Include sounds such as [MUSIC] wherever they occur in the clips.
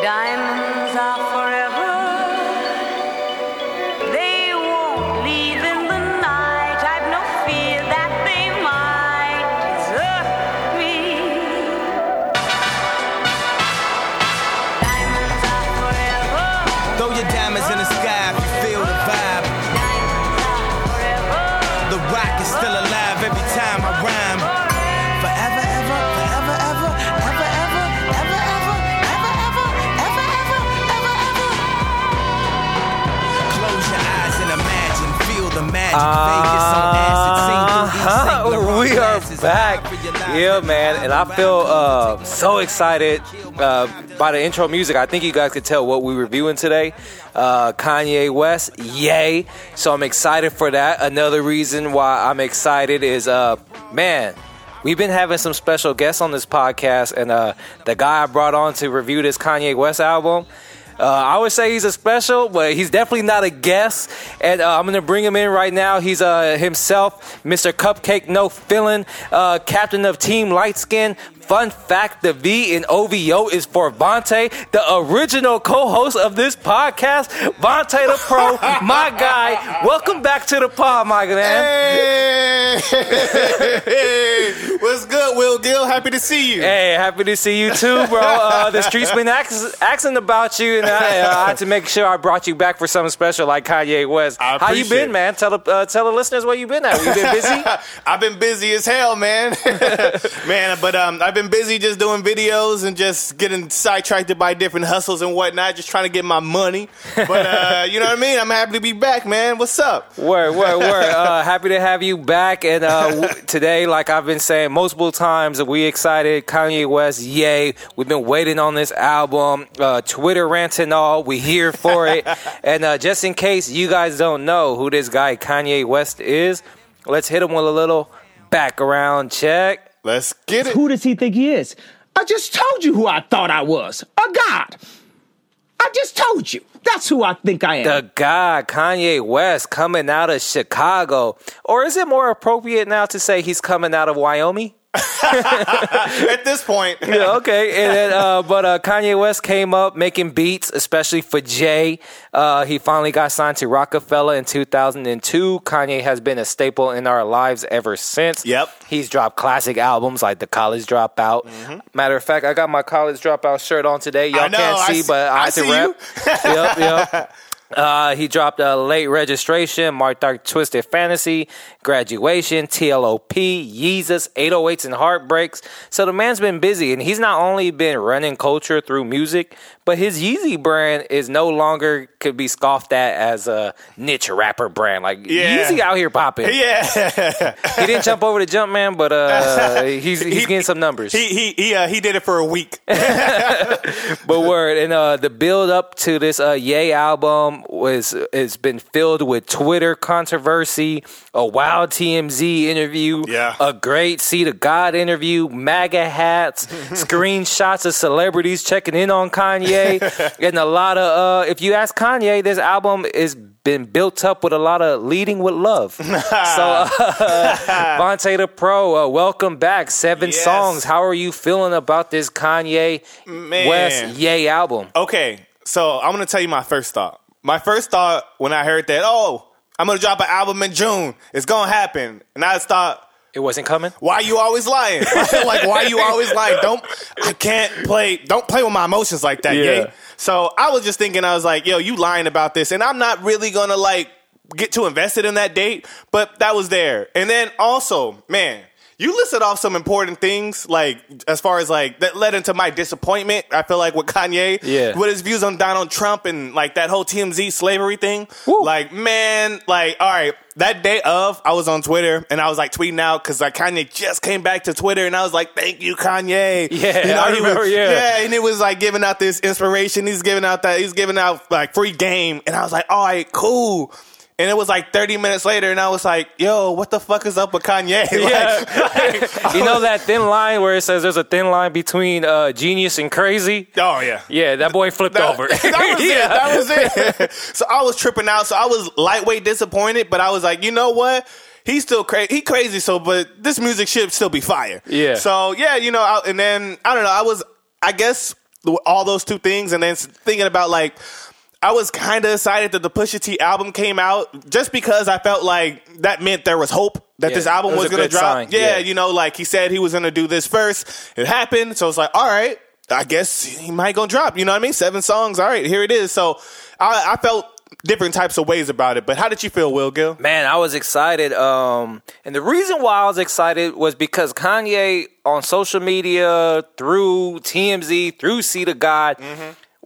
Dime. Yeah, man. And I feel uh, so excited uh, by the intro music. I think you guys could tell what we're reviewing today. Uh, Kanye West, Ye. So I'm excited for that. Another reason why I'm excited is, uh, man, we've been having some special guests on this podcast. And uh, the guy I brought on to review this Kanye West album, uh, I would say he's a special, but he's definitely not a guest. And uh, I'm going to bring him in right now. He's uh, himself, Mr. Cupcake No Fillin', uh, captain of Team Light Skin. Fun fact the V in OVO is for Vontae, the original co host of this podcast. Vontae the Pro, [LAUGHS] my guy. Welcome back to the pod, my man. Hey! [LAUGHS] What's good, Will Gill? Happy to see you. Hey, happy to see you too, bro. Uh, the streets been ax- asking about you, and I, uh, I had to make sure I brought you back for something special like Kanye West. How you been, man? Tell the uh, tell the listeners where you been at. You been busy? [LAUGHS] I've been busy as hell, man. man, but um, I've been busy just doing videos and just getting sidetracked by different hustles and whatnot, just trying to get my money. But uh, [LAUGHS] you know what I mean? I'm happy to be back, man. What's up? Word, word, word. [LAUGHS] Uh, happy to have you back. And uh, w- [LAUGHS] today, like I've been saying multiple times, we excited. Kanye West, Ye. We've been waiting on this album. Uh, Twitter rant and all. We here for it. and uh, just in case you guys don't know who this guy Kanye West is, let's hit him with a little background check. Let's get it. Who does he think he is? I just told you who I thought I was. A god. I just told you. That's who I think I am. The guy, Kanye West, coming out of Chicago. Or is it more appropriate now to say he's coming out of Wyoming? [LAUGHS] At this point, yeah, okay. And then, uh, but uh, Kanye West came up making beats, especially for Jay. Uh, he finally got signed to Rockefeller in 2002. Kanye has been a staple in our lives ever since. Yep. He's dropped classic albums like The College Dropout. Matter of fact, I got my College Dropout shirt on today. Y'all Mm-hmm. Know, can't I see, see- but I, I had to rep. you. yep, yep. [LAUGHS] Uh, he dropped a late registration, Mark Dark Twisted Fantasy, Graduation, TLOP, Yeezus, 808s and Heartbreaks. So the man's been busy and he's not only been running culture through music, but his Yeezy brand is no longer could be scoffed at as a niche rapper brand. Like Yeah. Yeezy out here popping. yeah, He didn't jump over the jump man, but uh, [LAUGHS] he's he's getting some numbers. he he he, uh, he did it for a week. [LAUGHS] But word and uh, the build up to this uh, Ye album was has been filled with Twitter controversy, a wild TMZ interview, Yeah. a great Seed of God interview, MAGA hats, [LAUGHS] screenshots of celebrities checking in on Kanye, [LAUGHS] and a lot of uh, if you ask Kanye, this album is been built up with a lot of leading with love. [LAUGHS] so uh, Vontae the Pro, uh, welcome back. Seven Yes. songs. How are you feeling about this Kanye Man. West Ye album? Okay, so I'm gonna tell you my first thought. My first thought when I heard that, oh, I'm gonna drop an album in June. It's gonna happen, and I just thought, It wasn't coming. why you always lying? [LAUGHS] like, why you always lying? Don't I can't play. Don't play with my emotions like that, Yeah. yeah. So I was just thinking, I was like, yo, you lying about this, and I'm not really gonna like get too invested in that date, but that was there. And then also, man. You listed off some important things, like as far as like that led into my disappointment. I feel like with Kanye, Yeah. with his views on Donald Trump and like that whole TMZ slavery thing. Woo. Like, man, like, all right, that day of, I was on Twitter and I was like tweeting out because like Kanye just came back to Twitter and I was like, thank you, Kanye. Yeah, I remember, was, yeah. and it was like giving out this inspiration. He's giving out that, he's giving out like free game. And I was like, all right, cool. And it was like 30 minutes later, and I was like, yo, what the fuck is up with Kanye? [LAUGHS] Like, you know [LAUGHS] that thin line where it says there's a thin line between uh, genius and crazy? oh, yeah. Yeah, that boy flipped That, over. [LAUGHS] that was it. Yeah. That was it. so I was tripping out. So I was lightweight disappointed, but I was like, you know what? He's still crazy. He crazy. So, but this music should still be fire. Yeah. So yeah, you know, I, and then I don't know. I was, I guess, all those two things, and then thinking about like. I was kind of excited that the Pusha T album came out just because I felt like that meant there was hope that Yeah, this album was was, going to drop. Yeah, Yeah. you know, like he said he was going to do this first. It happened, so it's like, all right, I guess he might gonna drop. You know what I mean? Seven songs. All right, here it is. So I, I felt different types of ways about it. But how did you feel, Will Gill? Man, I was excited. Um, and the reason why I was excited was because Kanye on social media, through TMZ, through See the God,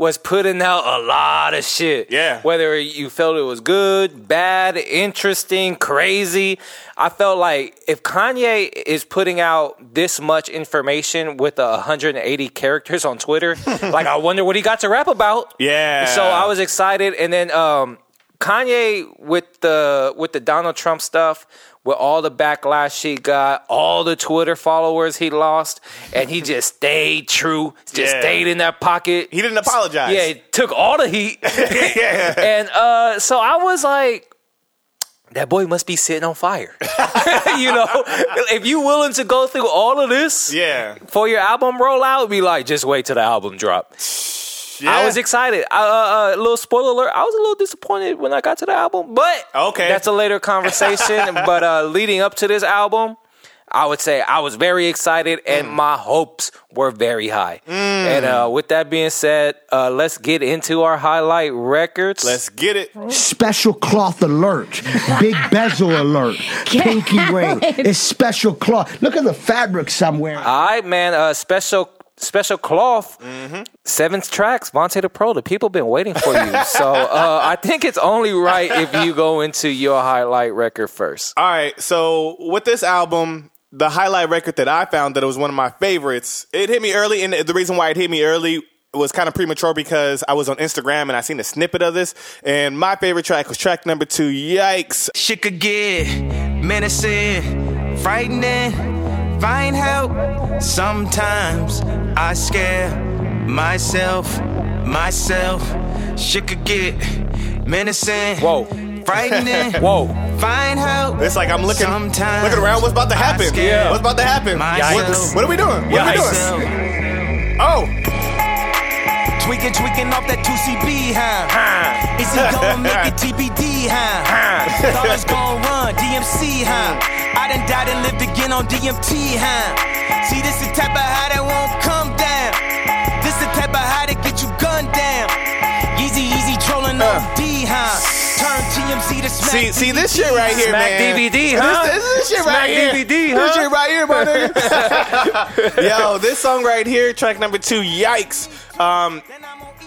was putting out a lot of shit. Yeah. Whether you felt it was good, bad, interesting, crazy. I felt like if Kanye is putting out this much information with uh, 180 characters on Twitter, [LAUGHS] like I wonder what he got to rap about. Yeah. So I was excited, and then um, Kanye with the with the Donald Trump stuff, with all the backlash he got, all the Twitter followers he lost, and he just stayed true, just Yeah. stayed in that pocket. He didn't apologize. Yeah, he took all the heat, [LAUGHS] yeah. and uh, so I was like. That boy must be sitting on fire. [LAUGHS] you know, if you willing to go through all of this Yeah. for your album rollout, be like, just wait till the album drop. I was excited. Uh, uh, a little spoiler alert. I was a little disappointed when I got to the album, but Okay. that's a later conversation. [LAUGHS] but uh, leading up to this album, I would say I was very excited and Mm. my hopes were very high. And uh, with that being said, uh, let's get into our highlight records. Let's get it. Special cloth alert. Big [LAUGHS] bezel alert. Pinky ring. It's special cloth. Look at the fabric I'm wearing. All right, man. Uh, special special cloth. Mm-hmm. Seven tracks. Vontae the Pro. The people been waiting for you. [LAUGHS] so uh, I think it's only right if you go into your highlight record first. All right. So with this album, the highlight record that I found that it was one of my favorites. It hit me early, and the reason why it hit me early was kind of premature because I was on Instagram and I seen a snippet of this, and my favorite track was track number two. Yikes! Shit could get menacing, frightening, find help. Sometimes I scare myself, myself. Shit could get menacing, Whoa. frightening, [LAUGHS] Whoa. find help. It's like I'm looking, Sometimes looking around. What's about to happen? Yeah. What's about to happen? What, what are we doing? What are we doing? Oh, Tweaking, tweaking off that 2CB, huh? Is he gonna make [LAUGHS] it TBD, huh? Thought I was gonna run DMC, huh? I done died and lived again on DMT, huh? See, this the type of high that won't come down. This the type of high that get you gunned down. Easy, easy trolling on D, huh? Turn TMZ to smack see, see this shit right here, Smack man. DVD, This- huh? This, this shit Smack right here. DVD, This huh? shit right here, my [LAUGHS] nigga. [LAUGHS] Yo, this song right here, track number two, Yikes. Um,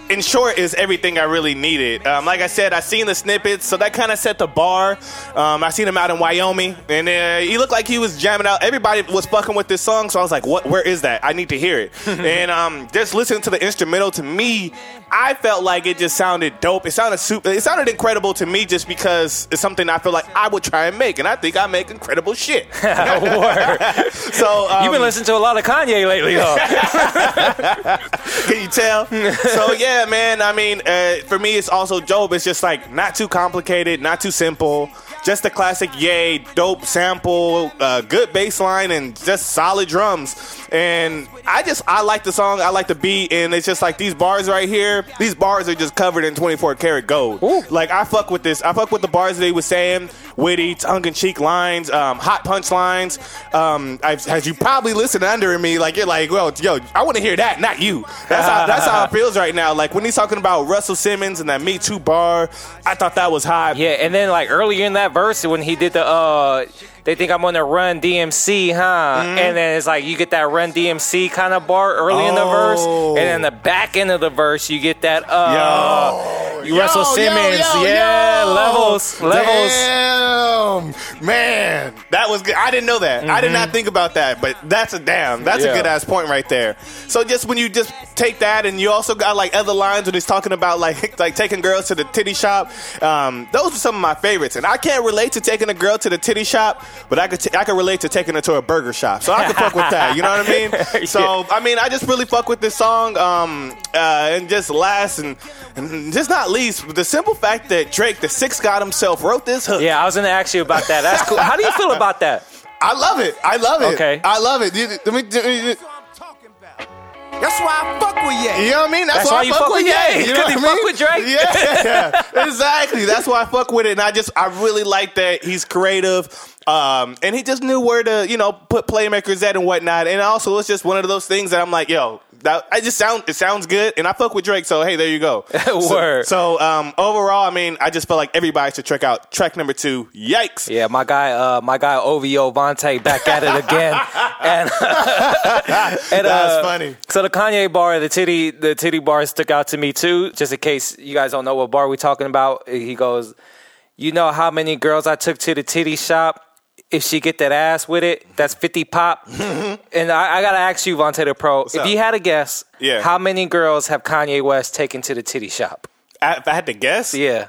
in short, is everything I really needed. Um, like I said, I seen the snippets, so that kind of set the bar. Um, I seen him out in Wyoming, and uh, he looked like he was jamming out. Everybody was fucking with this song, so I was like, "What? Where is that? I need to hear it." [LAUGHS] and um, just listening to the instrumental, to me, I felt like it just sounded dope. It sounded super. It sounded incredible to me, just because it's something I feel like I would try and make, and I think I make incredible shit. [LAUGHS] [LAUGHS] So um, You've been listening to a lot of Kanye lately, though. Can you tell? so yeah, man. I mean, uh, for me, it's also Job. It's just like not too complicated, not too simple. Just a classic, yay, dope sample, uh, good bass line, and just solid drums. And I just, I like the song, I like the beat, and it's just like these bars right here. These bars are just covered in 24 karat gold. Like I fuck with this. I fuck with the bars that he was saying, witty, tongue in cheek lines, um, hot punch lines. Um, I've, as you probably listen under me, like you're like, well, yo, I want to hear that, not you. That's how that's how it [LAUGHS] feels right now. Like when he's talking about Russell Simmons and that Me Too bar, I thought that was hot. yeah, and then like earlier in that verse when he did the uh they think I'm gonna run DMC, huh? Mm-hmm. And then it's like you get that run DMC kind of bar early in the verse, Oh. and then the back end of the verse you get that uh Yo, Russell yo, Simmons, yo, yeah, levels, levels. Damn, song man, that was good. I didn't know that. I did not think about that, but that's a damn. That's Mm-hmm. Yeah. a good ass point right there. So just when you just take that, and you also got like other lines when he's talking about like [LAUGHS] like taking girls to the titty shop. Um, those are some of my favorites, and I can't relate to taking a girl to the titty shop, but I could t- I could relate to taking her to a burger shop. So I could fuck with that. You know what I mean? [LAUGHS] So I mean, I just really fuck with this song. Um, uh, and just last and, and just not least, the simple fact that Drake, the six god himself, wrote this hook. Yeah, I was gonna ask you about that. That's cool. How do you feel about that? I love it. I love it. Okay. I love it. You- Let me, let me- That's why I fuck with Ye. You know what I mean? That's why you fuck with Ye, You know 'cause what he I fuck mean? with Drake. Yeah, [LAUGHS] exactly. That's why I fuck with it. And I just, I really like that he's creative. Um, and he just knew where to, you know, put playmakers at and whatnot. And also, it's just one of those things that I'm like, yo, that I just sound, it sounds good. And I fuck with Drake. So hey, there you go. [LAUGHS] So- Word. So, um, overall, I mean, I just felt like everybody should check out track number two. Yikes. Yeah, my guy, uh, my guy OVO Vontae back at it again, [LAUGHS] and, [LAUGHS] and That's uh, funny. So the Kanye bar, the titty, the titty bar stuck out to me too. Just in case you guys don't know what bar we talking about, he goes, "You know how many girls I took to the titty shop? If she get that ass with it, that's fifty pop." and I, I gotta ask you, Vontae the Pro, if up? you had a guess, Yeah. how many girls have Kanye West taken to the titty shop? I, if I had to guess, Yeah,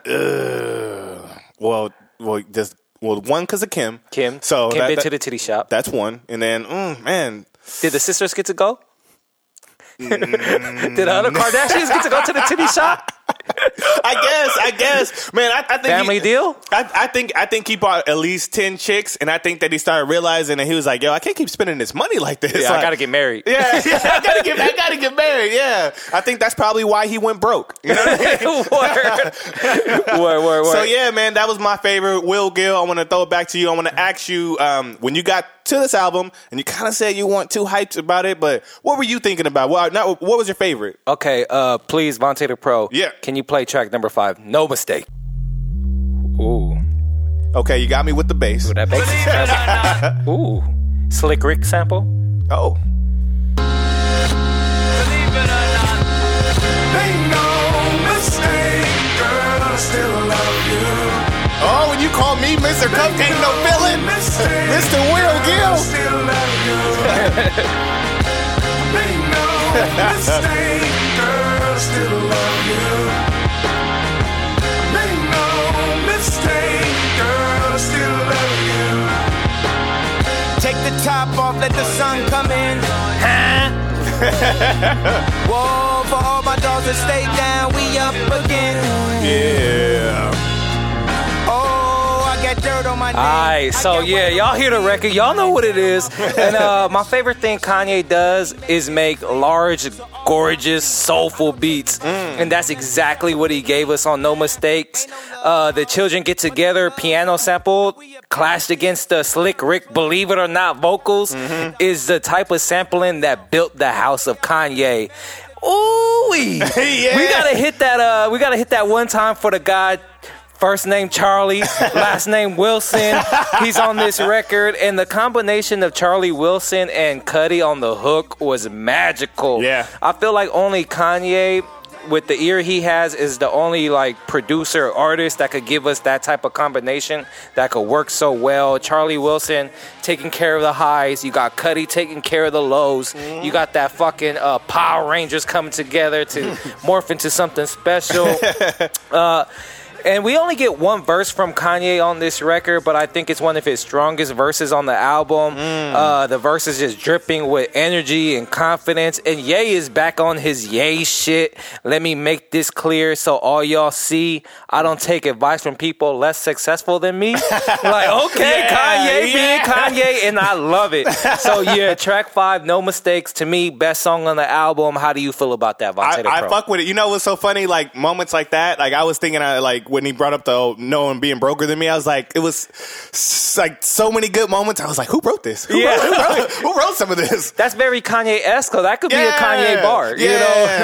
well, well, just well, one because of Kim. Kim. So Kim that- been that- to the titty shop. That's one, and then mm, man, Did the sisters get to go? Mm. [LAUGHS] Did the other Kardashians get to go to the titty shop? I guess, I guess, man. I, I think Family he, deal? I, I think I think he bought at least ten chicks, and I think that he started realizing that he was like, "Yo, I can't keep spending this money like this. Yeah, I gotta get married. Yeah, [LAUGHS] yeah, I gotta get, I gotta get married. Yeah, I think that's probably why he went broke. You know what I mean? [LAUGHS] word. [LAUGHS] word, word, word. So yeah, man, that was my favorite. Will Gill, I want to throw it back to you. I want to ask you um, when you got to this album, and you kind of said you weren't too hyped about it, but what were you thinking about? Well, not, what was your favorite? Okay, uh, please, Vontae the Pro. Yeah. Can you play track number five? No mistake. Ooh. Okay, you got me with the bass. That bass. [LAUGHS] Ooh. Slick Rick sample? Oh, when you call me Mr. Cupcake, no villain, Mr. Will Gill. Take the top off, let the sun come in. Huh? [LAUGHS] Whoa, for all my dogs that stay down, we up again. Yeah. All right, so yeah, y'all hear the record. Y'all know what it is. And uh, [LAUGHS] my favorite thing Kanye does is make large, gorgeous, soulful beats. And that's exactly what he gave us on No Mistakes. Uh, the children get together, piano sample, clashed against the Slick Rick, believe it or not, vocals, is the type of sampling that built the house of Kanye. Ooh, [LAUGHS] we gotta hit that. Uh, we gotta hit that one time for the guy. First name Charlie, [LAUGHS] last name Wilson. He's on this record, and the combination of Charlie Wilson and Cudi on the hook was magical. Yeah. I feel like only Kanye, with the ear he has, is the only like producer or artist that could give us that type of combination that could work so well. Charlie Wilson taking care of the highs, you got Cudi taking care of the lows. You got that fucking uh, Power Rangers coming together to [LAUGHS] morph into something special. [LAUGHS] Uh, and we only get one verse from Kanye on this record, but I think it's one of his strongest verses on the album. Uh, the verse is just dripping with energy and confidence. And Ye is back on his Ye shit. Let me make this clear so all y'all see I don't take advice from people less successful than me. [LAUGHS] like, okay, Yeah, Kanye yeah. being Kanye, and I love it. So, yeah, [LAUGHS] track five, No Mistakes, to me, best song on the album. How do you feel about that, Vontae I, I fuck with it. You know what's so funny? Like moments like that. Like I was thinking, I like when he brought up the oh, no one being broker than me. I was like, it was like so many good moments. I was like, who wrote this? Who, Yeah. wrote, who, wrote, who wrote some of this? [LAUGHS] That's very Kanye esque. That could be a Kanye bar. Yeah, You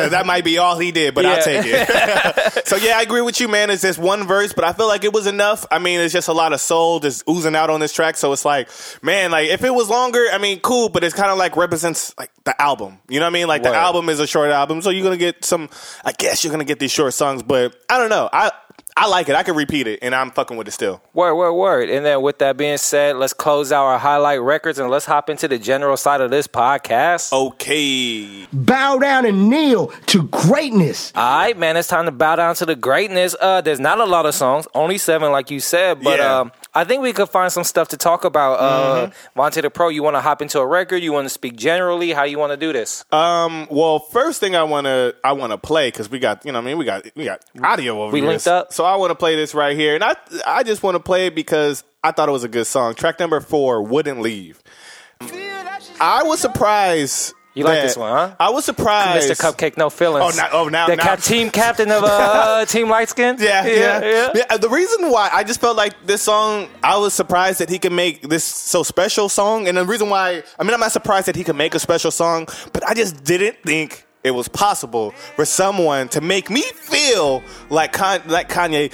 know? that might be all he did, but Yeah. I'll take it. [LAUGHS] so yeah, I agree with you, man. It's just one verse, but I feel like it was enough. I mean, it's just a lot of soul just oozing out on this track. So it's like, man, like if it was longer, I mean, cool, but it's kind of like represents like the album. You know what I mean? Like Word. the album is a short album, so you're gonna get some. I guess you're gonna get these short songs, but I don't know. I I like it. I can repeat it, and I'm fucking with it still. Word, word, word. And then with that being said, let's close out our highlight records and let's hop into the general side of this podcast. Okay. Bow down and kneel to greatness. All right, man, it's time to bow down to the greatness. Uh, there's not a lot of songs, only seven, like you said, but Yeah. um, I think we could find some stuff to talk about. Uh, Vontae the Pro, you want to hop into a record? You want to speak generally? How you want to do this? Um. Well, first thing I wanna I wanna play because we got you know what I mean we got we got audio over here. We here. linked up? So I want to play this right here, and I I just want to play it because I thought it was a good song. Track number four, "Wouldn't Leave." I was surprised You like this one, huh? I was surprised. Mr. Cupcake, no feelings. Oh, now- oh, now- the now- cap- team captain of uh, [LAUGHS] Team Lightskin. Yeah, yeah, yeah. yeah. The reason why I just felt like this song, I was surprised that he could make this so special song, and the reason why, I mean, I'm not surprised that he could make a special song, but I just didn't think it was possible for someone to make me feel like Con- like Kanye.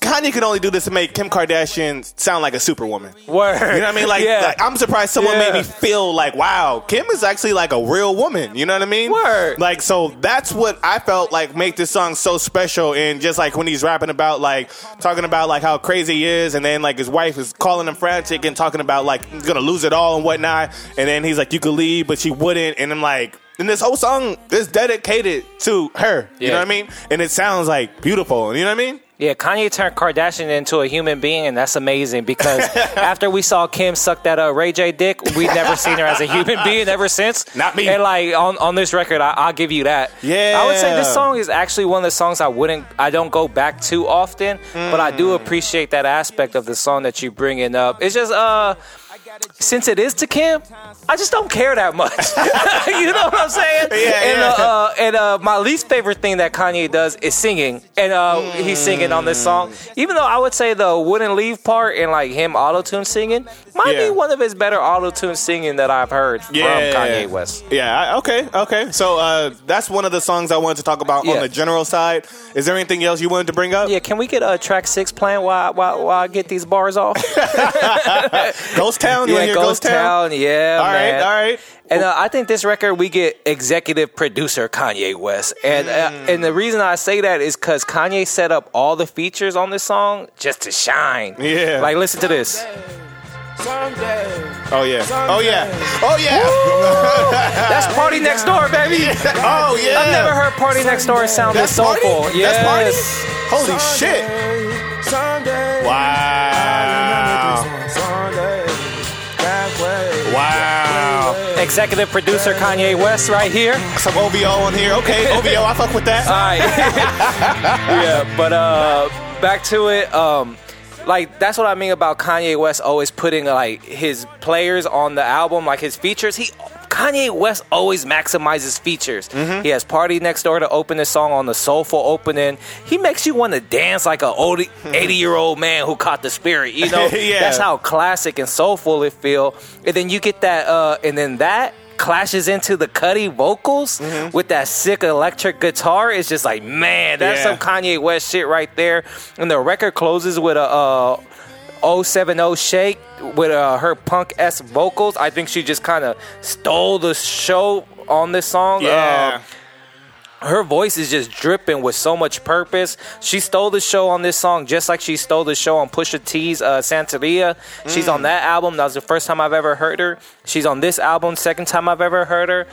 Kanye can only do this to make Kim Kardashian sound like a superwoman. [LAUGHS] Word. You know what I mean? Like, Yeah. like, I'm surprised someone Yeah. made me feel like, wow, Kim is actually like a real woman. You know what I mean? Word. Like, so that's what I felt like make this song so special. And just like when he's rapping about like talking about like how crazy he is, and then like his wife is calling him frantic and talking about like he's gonna lose it all and whatnot. And then he's like, you could leave, but she wouldn't. And I'm like. And this whole song is dedicated to her. You Yeah. know what I mean? And it sounds like beautiful. You know what I mean? Yeah, Kanye turned Kardashian into a human being, and that's amazing because [LAUGHS] after we saw Kim suck that uh, Ray J dick, we've never seen her as a human being ever since. [LAUGHS] Not me. And like on, on this record, I, I'll give you that. Yeah. I would say this song is actually one of the songs I wouldn't, I don't go back to often, but I Mm. do appreciate that aspect of the song that you bringing up. It's just uh. Since it is to Kim, I just don't care that much. [LAUGHS] you know what I'm saying? Yeah. Uh, and uh, my least favorite thing that Kanye does is singing, and uh, he's singing on this song. Even though I would say the "Wouldn't Leave" part and like him auto tune singing might Yeah. be one of his better auto tune singing that I've heard Yeah. from Kanye West. Yeah. I- Okay. Okay. So uh, that's one of the songs I wanted to talk about on the general side. Is there anything else you wanted to bring up? Yeah, can we get a uh, track six playing while, while while I get these bars off? [LAUGHS] Ghost Town. You [LAUGHS] yeah, Ghost Town. Yeah, All right. All right. And uh, I think this record we get executive producer Kanye West, and uh, and the reason I say that is because Kanye set up all the features on this song just to shine. Yeah. like listen to this. Oh yeah. Oh yeah. Oh yeah. That's Party [LAUGHS] Next Door, baby. oh yeah. I've never heard PartyNextDoor sound That's this soulful. Yes. That's Party? Holy shit. Wow. Executive producer Kanye West right here. Some OVO on here. Okay, [LAUGHS] OVO, I fuck with that. All right. [LAUGHS] yeah, but uh, back to it. Um, like that's what I mean about Kanye West always putting like his players on the album, like his features. He Kanye West always maximizes features. Mm-hmm. He has PartyNextDoor to open the song on the soulful opening. He makes you want to dance like an old [LAUGHS] 80 year old man who caught the spirit. You know, [LAUGHS] Yeah. that's how classic and soulful it feel. And then you get that, uh, and then that clashes into the Cudi vocals Mm-hmm. with that sick electric guitar. It's just like, man, that's Yeah. some Kanye West shit right there. And the record closes with a uh, 070 shake with uh, her punk s vocals. I think she just kind of stole the show on this song. Yeah. Uh, her voice is just dripping with so much purpose. She stole the show on this song just like she stole the show on Pusha T's uh, Santeria. She's Mm. on that album. That was the first time I've ever heard her. She's on this album, second time I've ever heard her.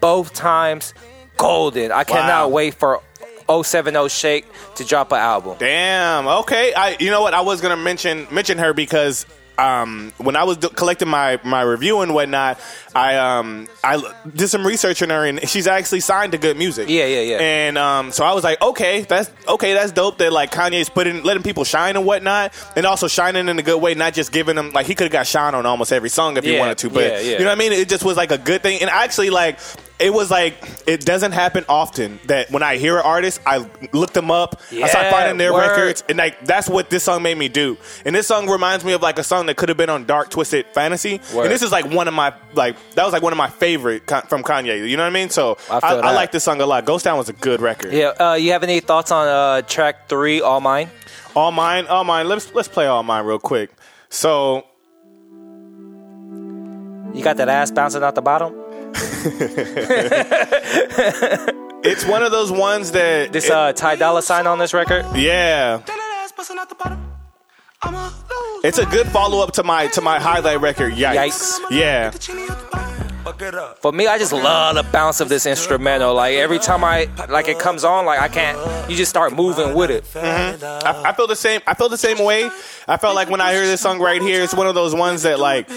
Both times golden. I cannot wait for 070 Shake to drop an album. Damn. Okay. I. You know what? I was gonna mention mention her because um, when I was do- collecting my my review and whatnot, I um I l- did some research on her and she's actually signed to Good Music. Yeah, yeah, yeah. And um, so I was like, okay, that's okay, that's dope. That like Kanye's putting letting people shine and whatnot, and also shining in a good way, not just giving them like he could have got shine on almost every song if he Yeah, wanted to, but yeah, yeah. you know what I mean. It just was like a good thing, and actually like. It was like it doesn't happen often that when I hear an artist, I look them up, I start finding their word. records, and like that's what this song made me do. And this song reminds me of like a song that could have been on Dark Twisted Fantasy. Word. And this is like one of my like that was like one of my favorite con- from Kanye. You know what I mean? So I I, I, like this song a lot. Ghost Town was a good record. Yeah, uh, you have any thoughts on uh, track three, All Mine? All mine, all mine. Let's let's play all mine real quick. So You got that ass bouncing out the bottom? [LAUGHS] it's one of those ones that This it- uh, Ty Dolla Sign on this record? yeah. It's a good follow up to my to my highlight record. Yikes. Yikes. Yeah. For me, I just love the bounce of this instrumental. Like every time I like it comes on, like I can't. You just start moving with it. I, I feel the same. I feel the same way. I felt like when I hear this song right here, it's one of those ones that like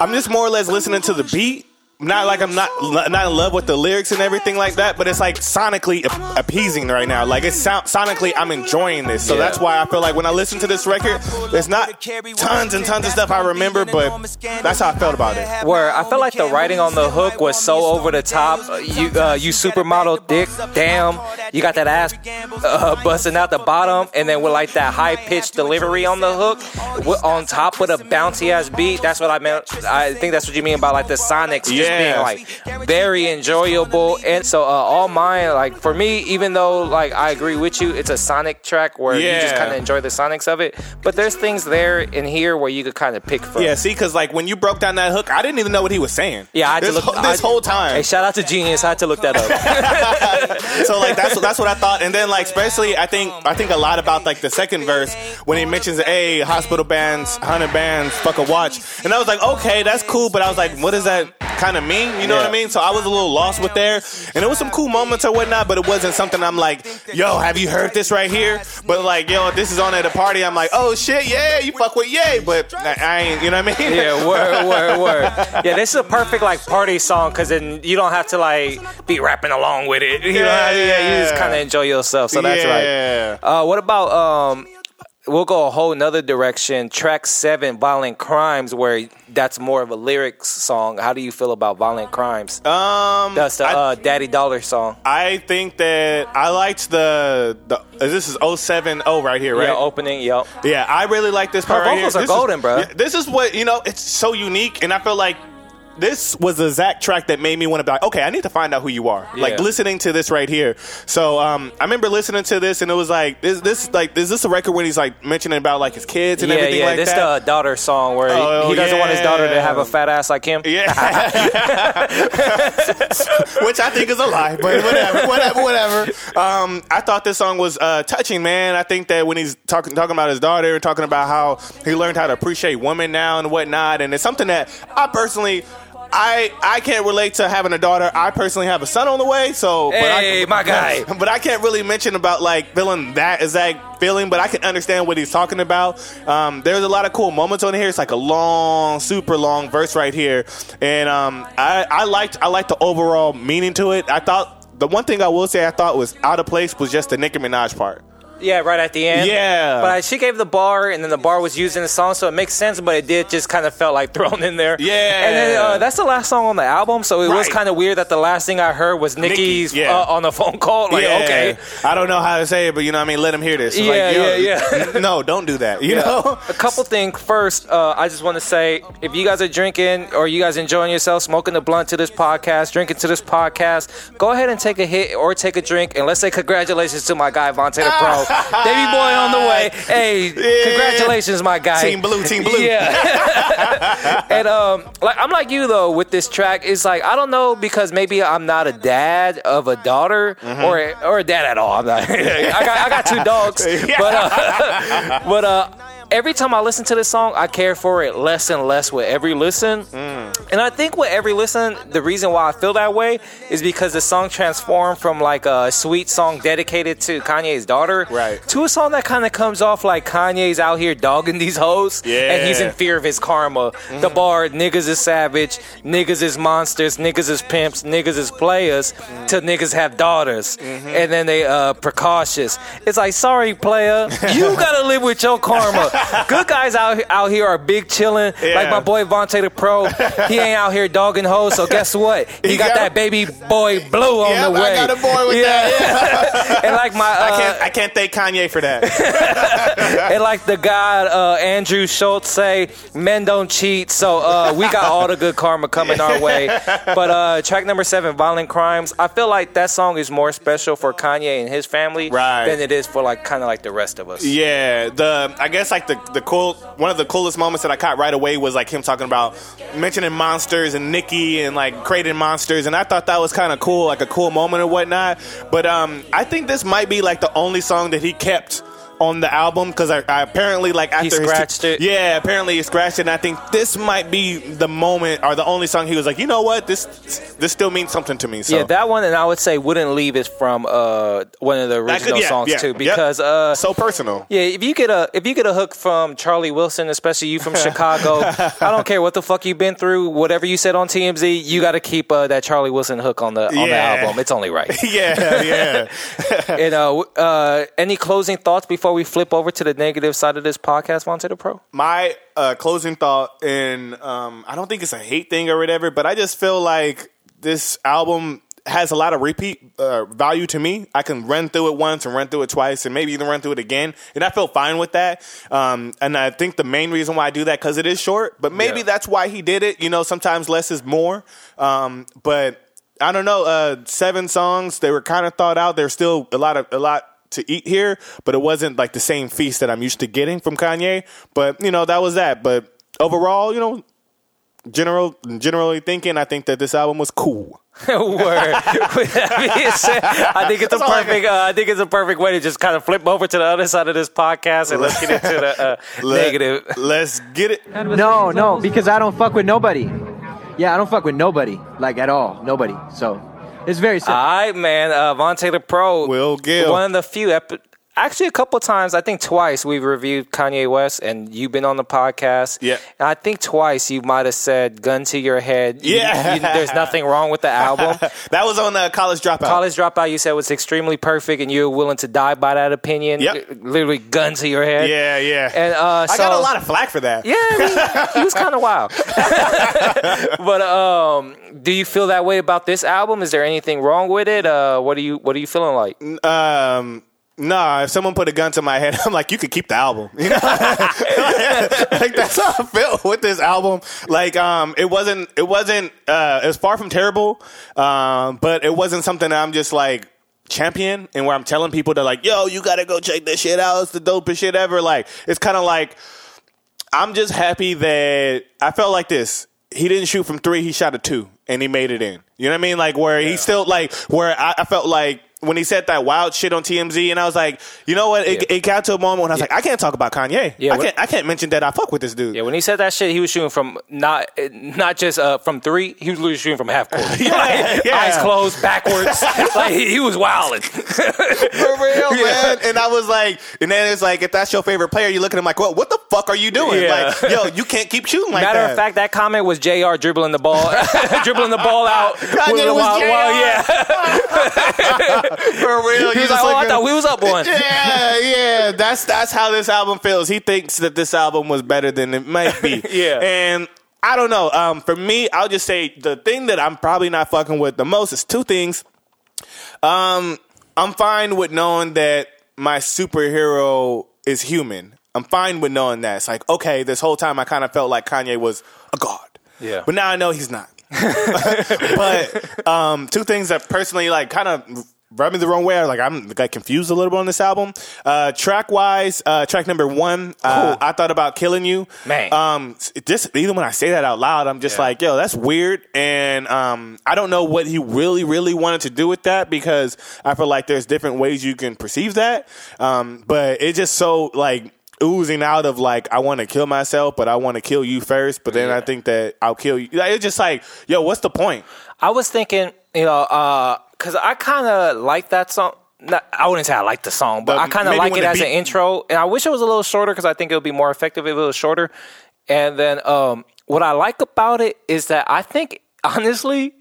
I'm just more or less listening to the beat, not like I'm not not in love with the lyrics and everything like that, but it's like sonically ap- appeasing right now. Like it's sound, sonically, I'm enjoying this. So Yeah. that's why I feel like when I listen to this record, there's not tons and tons of stuff I remember, but that's how I felt about it. Where I felt like the writing on the hook was so over the top. Uh, You, uh, you supermodel dick, damn. You got that ass uh, busting out the bottom, and then with like that high pitched delivery on the hook, on top with a bouncy ass beat. That's what I meant. I think that's what you mean by like the sonics just Yeah. being like very enjoyable. And so uh, all mine, like for me, even though like I agree with you, it's a sonic track where you just kind of enjoy the sonics of it. But there's things there in here where you could kind of pick from. Yeah, see, because like when you broke down that hook, I didn't even know what he was saying. Yeah, I had this, to look whole- this I- whole time. Hey, shout out to Genius. I had to look that up. [LAUGHS] [LAUGHS] so like that's that's what I thought, and then like especially I think I think a lot about like the second verse when he mentions hey hospital bands, hundred bands, fuck a watch, and I was like okay that's cool, but I was like what is that kind of mean? You know what I mean? So I was a little lost with there, and it was some cool moments or whatnot, but it wasn't something I'm like yo have you heard this right here? But like yo this is on at a party, I'm like oh shit yeah you fuck with yay, but I, I ain't you know what I mean? yeah, word, word, word. Yeah, this is a perfect like party song because then you don't have to like be rapping along with it. [LAUGHS] You know, yeah, yeah, you just kind of enjoy yourself. So that's Yeah. right. Uh, what about um? We'll go a whole nother direction. Track seven, Violent Crimes, where that's more of a lyrics song. How do you feel about Violent Crimes? Um, That's the I- uh, Daddy Dollar song. I think that I liked the the this is 070 right here, right? Yeah, opening. Yep. Yeah, I really like this part. Her right vocals are This is- golden, bro. yeah, This is what you know. It's so unique, and I feel like this was the Zach track that made me want to be like, okay, I need to find out who you are. Like listening to this right here. So um, I remember listening to this, and it was like, this, this, like, is this a record when he's like mentioning about like his kids and Yeah, everything yeah. like this that? the daughter song where he- Oh, he doesn't want his daughter to have a fat ass like him. Yeah, [LAUGHS] which I think is a lie, but whatever, [LAUGHS] whatever, whatever. Um, I thought this song was uh, touching, man. I think that when he's talking talking about his daughter and talking about how he learned how to appreciate women now and whatnot, and it's something that I personally. I, I can't relate to having a daughter. I personally have a son on the way, so but I, Hey, my guy. [LAUGHS] But I can't really mention about like feeling that exact feeling, but I can understand what he's talking about. Um, there's a lot of cool moments on here. It's like a long, super long verse right here, and um, I, I liked I liked the overall meaning to it. I thought the one thing I will say I thought was out of place was just the Nicki Minaj part. Yeah, right at the end. Yeah. But I, she gave the bar, and then the bar was used in the song, so it makes sense. But it did just kind of felt like [LAUGHS] thrown in there. Yeah. And then uh, that's the last song on the album, so it was kind of weird that the last thing I heard was Nicki's yeah. uh, on the phone call. Like, Yeah. okay. I don't know how to say it, but you know what I mean. Let him hear this. It's Yeah, like, yo, yeah, yeah. No, don't do that. You know. A couple things. First, uh, I just want to say if you guys are drinking or you guys enjoying yourself, smoking the blunt to this podcast, drinking to this podcast, go ahead and take a hit or take a drink. And let's say congratulations to my guy, Vontae the Pro. [LAUGHS] Baby boy on the way. Hey, congratulations, my guy. Team Blue, Team Blue. Yeah. [LAUGHS] and um, like I'm like you though with this track. It's like I don't know because maybe I'm not a dad of a daughter Mm-hmm. or or a dad at all. I'm not. [LAUGHS] I got I got two dogs, but uh, but uh. Every time I listen to this song, I care for it less and less with every listen. Mm. And I think with every listen, the reason why I feel that way is because the song transformed from like a sweet song dedicated to Kanye's daughter Right. to a song that kind of comes off like Kanye's out here dogging these hoes. And he's in fear of his karma. The bar, niggas is savage, niggas is monsters, niggas is pimps, niggas is players, till niggas have daughters. And then they uh precautious. It's like, sorry, player, you gotta live with your karma. Good guys out out here are big chillin'. Yeah. Like my boy Vontae the Pro, he ain't out here dogging hoes. So guess what? [LAUGHS] He, He got, got that baby boy blue on Yep, the way. Yeah, I got a boy with that. [LAUGHS] and like my, uh, I can't. I can't thank Kanye for that. [LAUGHS] and like the guy uh, Andrew Schulz say, men don't cheat. So uh, we got all the good karma coming our way. But uh, track number seven, Violent Crimes. I feel like that song is more special for Kanye and his family Right. than it is for like kind of like the rest of us. Yeah, the I guess like the the cool one of the coolest moments that I caught right away was like him talking about mentioning monsters and Nicki and like creating monsters, and I thought that was kind of cool, like a cool moment or whatnot. But um, I think this might be like the only song that he kept on the album because I, I apparently like after his- scratched it? Yeah, apparently he scratched it. And I think this might be the moment or the only song he was like, you know what, this this still means something to me. So Yeah, that one, and I would say "Wouldn't Leave" is from uh, one of the original could- yeah, songs yeah, too, yep. because uh, so personal. Yeah, if you get a if you get a hook from Charlie Wilson, especially you from [LAUGHS] Chicago, I don't care what the fuck you've been through, whatever you said on TMZ, you got to keep uh, that Charlie Wilson hook on the on the album. It's only right. [LAUGHS] yeah, yeah. [LAUGHS] and uh, uh, any closing thoughts before we flip over to the negative side of this podcast, Vontae the Pro? my uh, closing thought, and um, I don't think it's a hate thing or whatever, but I just feel like this album has a lot of repeat uh, value to me. I can run through it once and run through it twice, and maybe even run through it again, and I feel fine with that. Um, and I think the main reason why I do that because it is short, but maybe Yeah. that's why he did it. You know, sometimes less is more. Um, but I don't know. Uh, seven songs, they were kind of thought out. There's still a lot of a lot to eat here, but it wasn't like the same feast that I'm used to getting from Kanye. But you know, that was that. But overall, you know, general generally thinking, I think that this album was cool. [LAUGHS] Word. With that being said, I think it's a That's I perfect. Uh, I think it's a perfect way to just kind of flip over to the other side of this podcast and let's get into the uh, [LAUGHS] Let- negative. Let's get it. [LAUGHS] No, no, because I don't fuck with nobody. Yeah, I don't fuck with nobody, like at all, nobody. So it's very simple. All right, man. Uh, Vontae the Pro. Will Gill. One of the few, epi- actually, a couple times, I think twice, we've reviewed Kanye West, and you've been on the podcast. Yeah. And I think twice you might have said "gun to your head." Yeah. you- there's nothing wrong with the album. [LAUGHS] That was on the college dropout. College Dropout, you said was extremely perfect, and you're willing to die by that opinion. Yep. Literally, gun to your head. Yeah, yeah. And uh, I got a lot of flack for that. Yeah, I mean, he was kind of wild. [LAUGHS] [LAUGHS] but um, do you feel that way about this album? Is there anything wrong with it? Uh, what are you What are you feeling like? Um, nah, if someone put a gun to my head, [LAUGHS] I'm like, you could keep the album. [LAUGHS] You know, [LAUGHS] like that's how I felt with this album. Like, um, it wasn't, it wasn't, uh, it was far from terrible, um, but it wasn't something that I'm just like champion and where I'm telling people to like, yo, you gotta go check this shit out. It's the dopest shit ever. Like, it's kind of like. I'm just happy that I felt like this. He didn't shoot from three; he shot a two, and he made it in. You know what I mean? Like where he still like where I, I felt like when he said that wild shit on TMZ, and I was like, you know what? It, Yeah. it got to a moment when I was like, I can't talk about Kanye. Yeah, I can't. I can't mention that I fuck with this dude. Yeah, when he said that shit, he was shooting from not not just uh, from three. He was literally shooting from half court. [LAUGHS] Yeah, yeah. eyes closed, backwards. [LAUGHS] like he, he was wilding. For real, [LAUGHS] man. And I was like, and then it's like, if that's your favorite player, you look at him like, well, what the fuck are you doing? Yeah. Like, yo, you can't keep shooting like Matter that. of fact, that comment was Jr. dribbling the ball, dribbling the ball out. Kanye was wild- JR. wild- yeah, for real, he was like, "Oh, I thought we was up one." [LAUGHS] yeah, yeah. That's that's how this album feels. He thinks that this album was better than it might be. [LAUGHS] Yeah. And I don't know. Um, for me, I'll just say the thing that I'm probably not fucking with the most is two things. Um, I'm fine with knowing that my superhero is human. I'm fine with knowing that. It's like, okay, this whole time I kind of felt like Kanye was a god. Yeah. But now I know he's not. [LAUGHS] but um, two things that personally like kind of rub me the wrong way. Like I'm like confused a little bit on this album. Uh, track wise, uh, track number one, uh, I thought about killing you. Man. um, just even when I say that out loud, I'm just Yeah. like, yo, that's weird. And um, I don't know what he really, really wanted to do with that because I feel like there's different ways you can perceive that. Um, but it's just so like oozing out of like I want to kill myself, but I want to kill you first. But then I think that I'll kill you. Like, it's just like, yo, what's the point? I was thinking, you know, because I kind of like that song. Not, I wouldn't say I like the song, but The- I kind of like it as an intro. And I wish it was a little shorter because I think it would be more effective if it was shorter. And then um, what I like about it is that I think, [LAUGHS] honestly,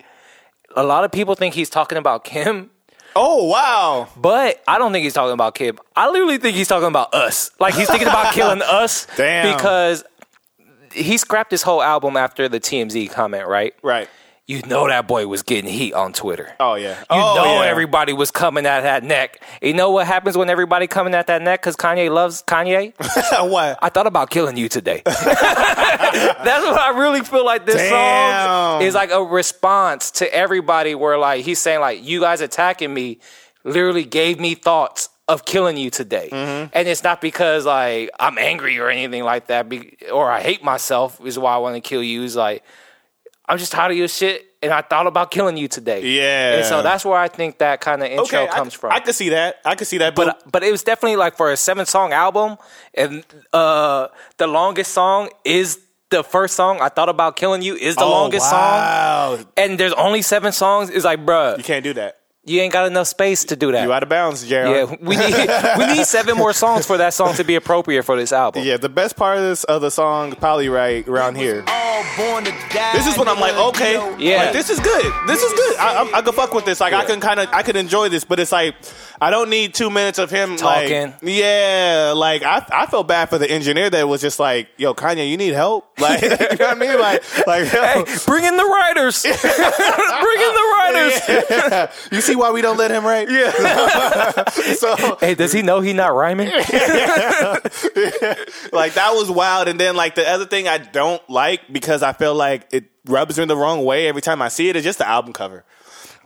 a lot of people think he's talking about Kim. Oh wow! But I don't think he's talking about Kim. I literally think he's talking about us. Like he's thinking about killing [LAUGHS] us. Damn. Because he scrapped his whole album after the TMZ comment, right? Right. You know that boy was getting heat on Twitter. Oh yeah. You oh, know yeah. everybody was coming at that neck. You know what happens when everybody coming at that neck because Kanye loves Kanye? [LAUGHS] what? I thought about killing you today. [LAUGHS] That's what I really feel like this Damn. song is like a response to everybody where like he's saying like you guys attacking me literally gave me thoughts of killing you today. Mm-hmm. And it's not because like I'm angry or anything like that be, or I hate myself is why I want to kill you. is like I'm just tired of your shit, and I thought about killing you today. Yeah. and so that's where I think that kind of intro Okay, comes I, from. I could see that. I could see that. But, but but it was definitely like for a seven song album, and uh, the longest song is the first song. I thought about killing you is the Oh, longest song, wow. and there's only seven songs. It's like, bruh, You can't do that. You ain't got enough space to do that. You out of bounds, Gerald. yeah, we need we need seven more songs for that song to be appropriate for this album. Yeah, the best part of this of the song probably right around here. Born to die. This is when I'm like, okay. Yeah. like, this is good. This is good. I, I, I can fuck with this. Like, I can kind of, I can enjoy this. But it's like, I don't need two minutes of him Talking. Like, yeah, like I, I felt bad for the engineer that was just like, yo, Kanye, you need help. [LAUGHS] Like, you know what I mean? Like, like, yo, Hey, bring in the writers. [LAUGHS] bring in the writers. [LAUGHS] you see why we don't let him write? Yeah. [LAUGHS] so Hey, does he know he not rhyming? [LAUGHS] like that was wild. And then like the other thing I don't like because I feel like it rubs me the wrong way every time I see it is just the album cover.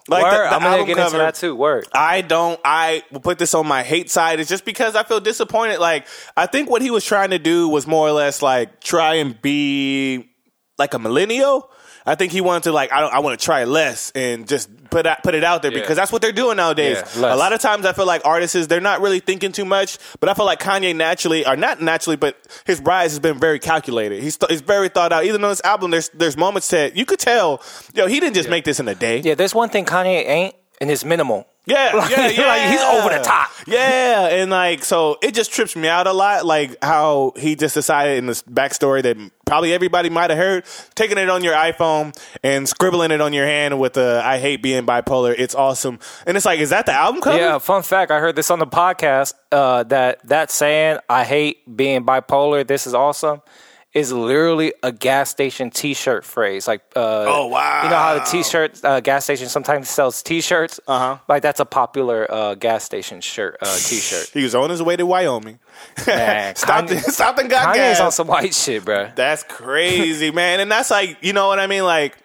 Like Word, the, the I'm gonna album get cover, into that too. Word. I don't. I will put this on my hate side. It's just because I feel disappointed. Like I think what he was trying to do was more or less like try and be like a millennial. I think he wanted to like I don't I want to try less and just put out, put it out there Yeah. because that's what they're doing nowadays. Yeah, a lot of times I feel like artists is they're not really thinking too much, but I feel like Kanye naturally or not naturally, but his rise has been very calculated. He's th- he's very thought out. Even on this album, there's there's moments that you could tell, yo, he didn't just make this in a day. Yeah, there's one thing Kanye ain't, and it's minimal. Yeah, [LAUGHS] Like- yeah, yeah. [LAUGHS] like, he's over the top. Yeah, and like so, it just trips me out a lot. Like how he just decided in this backstory that probably everybody might have heard, taking it on your iPhone and scribbling it on your hand with the "I hate being bipolar." It's awesome, and it's like, is that the album cover? Yeah, fun fact. I heard this on the podcast uh, that that saying "I hate being bipolar. This is awesome." Is literally a gas station T-shirt phrase. Like, uh, Oh, wow. You know how the T-shirt uh, gas station sometimes sells T-shirts. Uh Uh-huh. Like that's a popular uh, gas station shirt uh, T-shirt. He was on his way to Wyoming. Man, [LAUGHS] stopped, Kanye- [LAUGHS] stopped and got Kanye's gas. on some white shit, bro. That's crazy, [LAUGHS] man. And that's like, you know what I mean? Like,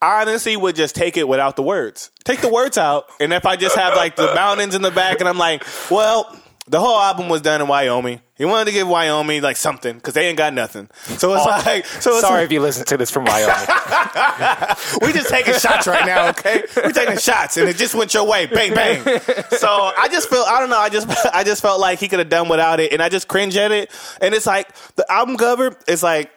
I honestly would just take it without the words. Take the words out. And if I just have like the mountains in the back and I'm like, well, the whole album was done in Wyoming. He wanted to give Wyoming like something because they ain't got nothing. So it's oh, like, so it's Sorry like, if you listen to this from Wyoming. [LAUGHS] we just taking shots right now, okay? We're taking shots, and it just went your way, bang bang. So I just feel I don't know. I just I just felt like he could have done without it, and I just cringe at it. And it's like the album cover is like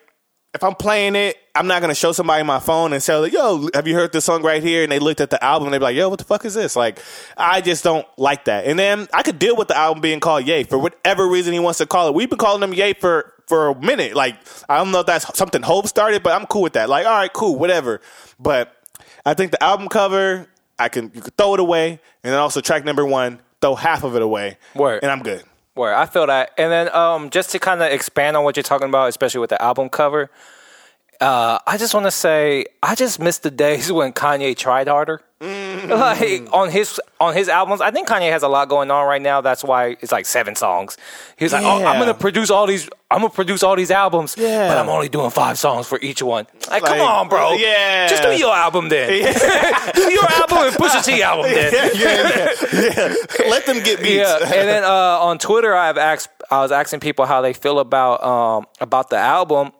if I'm playing it, I'm not gonna show somebody my phone and say, "Yo, have you heard this song right here?" And they looked at the album and they be like, "Yo, what the fuck is this?" Like, I just don't like that. And then I could deal with the album being called Ye for whatever reason he wants to call it. We've been calling him Ye for for a minute. Like, I don't know if that's something Hope started, but I'm cool with that. Like, all right, cool, whatever. But I think the album cover, I can you could throw it away, and then also track number one, throw half of it away, Word. and I'm good. Where I feel that, and then um, just to kind of expand on what you're talking about, especially with the album cover, uh, I just want to say I just miss the [LAUGHS] days when Kanye tried harder. Like on his on his albums, I think Kanye has a lot going on right now. That's why it's like seven songs. He's like, oh, I'm gonna produce all these. I'm gonna produce all these albums, Yeah. but I'm only doing five songs for each one. Like, come Like, on, bro. yeah. just do your album then. [LAUGHS] do your album and Pusha T album then. yeah, yeah, yeah. Let them get beats. Yeah, and then uh, on Twitter, I've asked, I was asking people how they feel about um, about the album.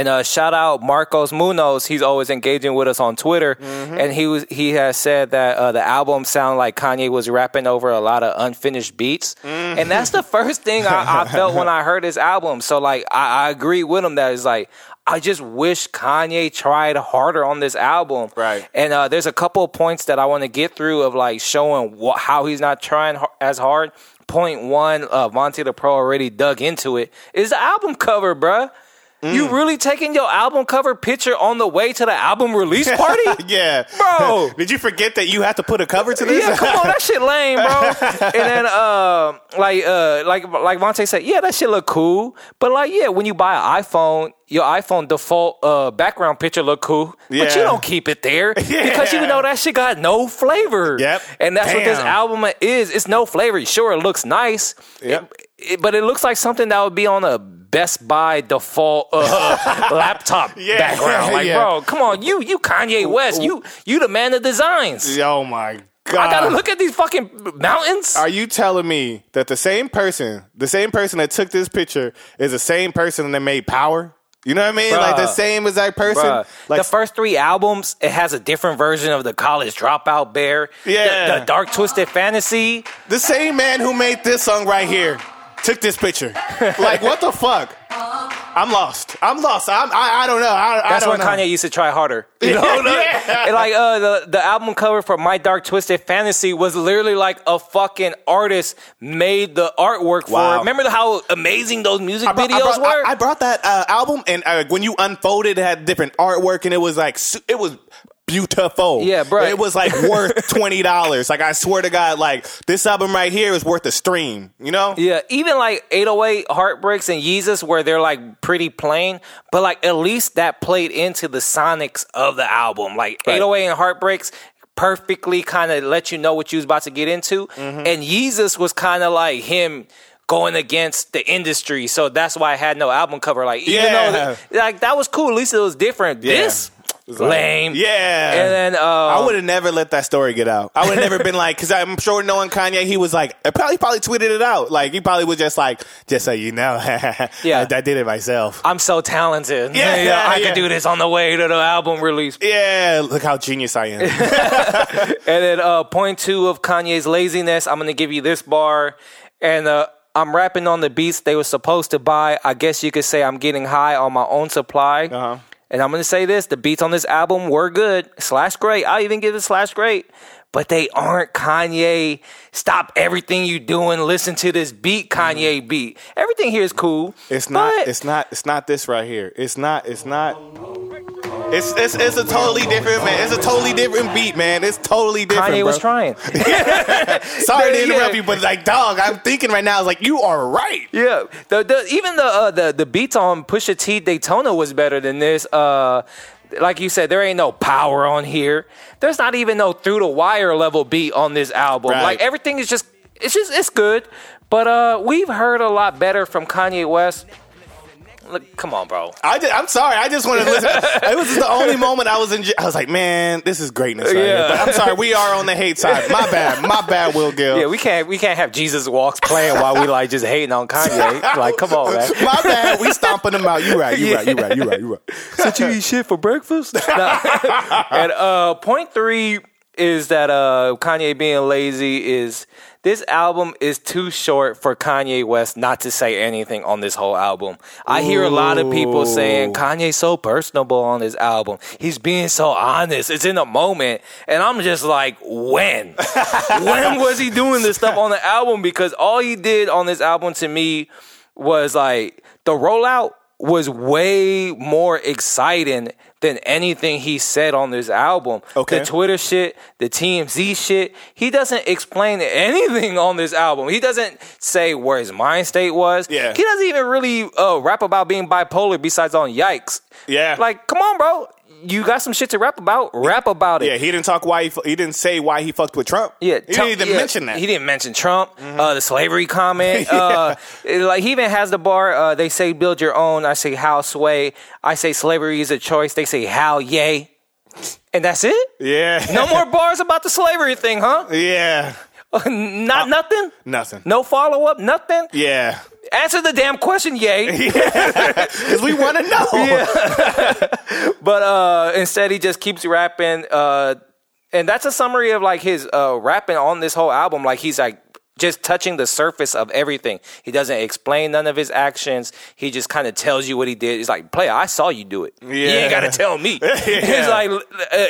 And uh, shout out Marcos Munoz. He's always engaging with us on Twitter, and he was he has said that uh, the album sounded like Kanye was rapping over a lot of unfinished beats, and that's the first thing I, I felt when I heard his album. So like I, I agree with him that it's like I just wish Kanye tried harder on this album. Right. And uh, there's a couple of points that I want to get through of like showing wh- how he's not trying har- as hard. Point one, uh, Monty the Pro already dug into it, is the album cover, bruh. You Mm. really taking your album cover picture on the way to the album release party? [LAUGHS] yeah, Bro. [LAUGHS] Did you forget that you have to put a cover to this? Yeah, come on, that shit lame, bro. [LAUGHS] And then, uh, like, uh, like, like Monte said, yeah, that shit look cool. But like, yeah, when you buy an iPhone, your iPhone default uh, background picture look cool, yeah. but you don't keep it there because you know that shit got no flavor. Yep. and that's what this album is. It's no flavor. Sure, it looks nice. Yep. It- it- but it looks like something that would be on a Best Buy default uh, [LAUGHS] laptop Yeah. background. [LAUGHS] Like, Yeah. bro, come on, you, you Kanye West, you, you the man of designs. oh my god! I gotta look at these fucking mountains. Are you telling me that the same person, the same person that took this picture, is the same person that made Power? You know what I mean? Like the Bruh. same exact person. Bruh. Like the first three albums, it has a different version of the college dropout bear. Yeah. The, the dark twisted fantasy. the same man who made this song right here took this picture. [LAUGHS] like what the fuck? I'm lost. I'm lost. I'm, I I don't know. I, I That's don't when know. Kanye used to try harder. [LAUGHS] You know, [LAUGHS] Yeah. And like uh, the the album cover for My Dark Twisted Fantasy was literally like a fucking artist made the artwork for. Wow. it. Remember how amazing those music I brought, I videos brought- were? I, I brought that uh, album, and uh, when you unfolded, it had different artwork, and it was like it was beautiful. Yeah, bro. It was like worth [LAUGHS] twenty dollars. Like I swear to God, like this album right here is worth a stream. You know? Yeah, even like 808 Heartbreaks and Yeezus, where they're like pretty plain, but like at least that played into the sonics of the album. Like Right. 808 and Heartbreaks perfectly kind of let you know what you was about to get into. Mm-hmm. And Yeezus was kind of like him going against the industry. So that's why I had no album cover. Like, even Yeah. though like that was cool, at least it was different. Yeah. This like- lame. Yeah. And then uh I would have never let that story get out. I would have never been like, because I'm sure knowing Kanye, he was like, I probably probably tweeted it out. Like he probably was just like, just so you know, [LAUGHS] Yeah. I, I did it myself. I'm so talented. Yeah, You know, I yeah. could do this on the way to the album release. Yeah, look how genius I am. [LAUGHS] And then uh, point two of Kanye's laziness, I'm gonna give you this bar, and uh, I'm rapping on the beats they were supposed to buy. I guess you could say I'm getting high on my own supply. Uh-huh. And I'm gonna say this: the beats on this album were good, slash great. I'll even give it slash great, but they aren't Kanye. Stop everything you doing. Listen to this beat, Kanye beat. Everything here is cool. Mm-hmm. It's not. It's not. It's not this right here. It's not. It's not. It's it's it's a totally different man. It's a totally different beat, man. It's totally different. Kanye bro. was trying. [LAUGHS] Sorry to Yeah. interrupt you, but like, dog, I'm thinking right now. It's like you are right. Yeah, the, the even the uh, the the beats on Pusha T Daytona was better than this. Uh, like you said, there ain't no power on here. There's not even no through the wire level beat on this album. Right. Like everything is just it's just it's good. But uh, we've heard a lot better from Kanye West. Look, come on, bro. I did, I'm sorry. I just wanted to listen. [LAUGHS] it was the only moment I was in. I was like, man, this is greatness right Yeah. here. But I'm sorry. We are on the hate side. My bad. My bad, Will Gill. Yeah, we can't we can't have Jesus walks playing while we like just hating on Kanye. Like, come on, man. My bad. We stomping them out. You right. You right. You right. You right. You right. Did you eat shit for breakfast? [LAUGHS] and uh, point three is that uh, Kanye being lazy is this album is too short for Kanye West not to say anything on this whole album. I hear a lot of people saying Kanye's so personable on this album. He's being so honest. It's in the moment. And I'm just like, when? [LAUGHS] when was he doing this stuff on the album? Because all he did on this album to me was like the rollout was way more exciting than anything he said on this album. Okay. The Twitter shit, the TMZ shit, he doesn't explain anything on this album. He doesn't say where his mind state was. Yeah. He doesn't even really uh, rap about being bipolar besides on Yikes. Yeah. Like, come on, bro. You got some shit to rap about? Rap about it. Yeah, he didn't talk why he, he didn't say why he fucked with Trump. Yeah, he didn't even yeah, mention that. He didn't mention Trump, uh, the slavery comment. [LAUGHS] uh, like he even has the bar. Uh, they say build your own. I say how sway. I say slavery is a choice. They say how Ye, and that's it. Yeah, No more [LAUGHS] bars about the slavery thing, huh? yeah, [LAUGHS] Not nothing. nothing. No follow up. Nothing. Yeah, Answer the damn question, Ye. [LAUGHS] because we want to know. [LAUGHS] [LAUGHS] But uh, instead, he just keeps rapping. Uh, and that's a summary of like his uh, rapping on this whole album. Like he's like just touching the surface of everything. He doesn't explain none of his actions. He just kind of tells you what he did. He's like, "Player, I saw you do it. You Yeah. ain't got to tell me." He's like, uh,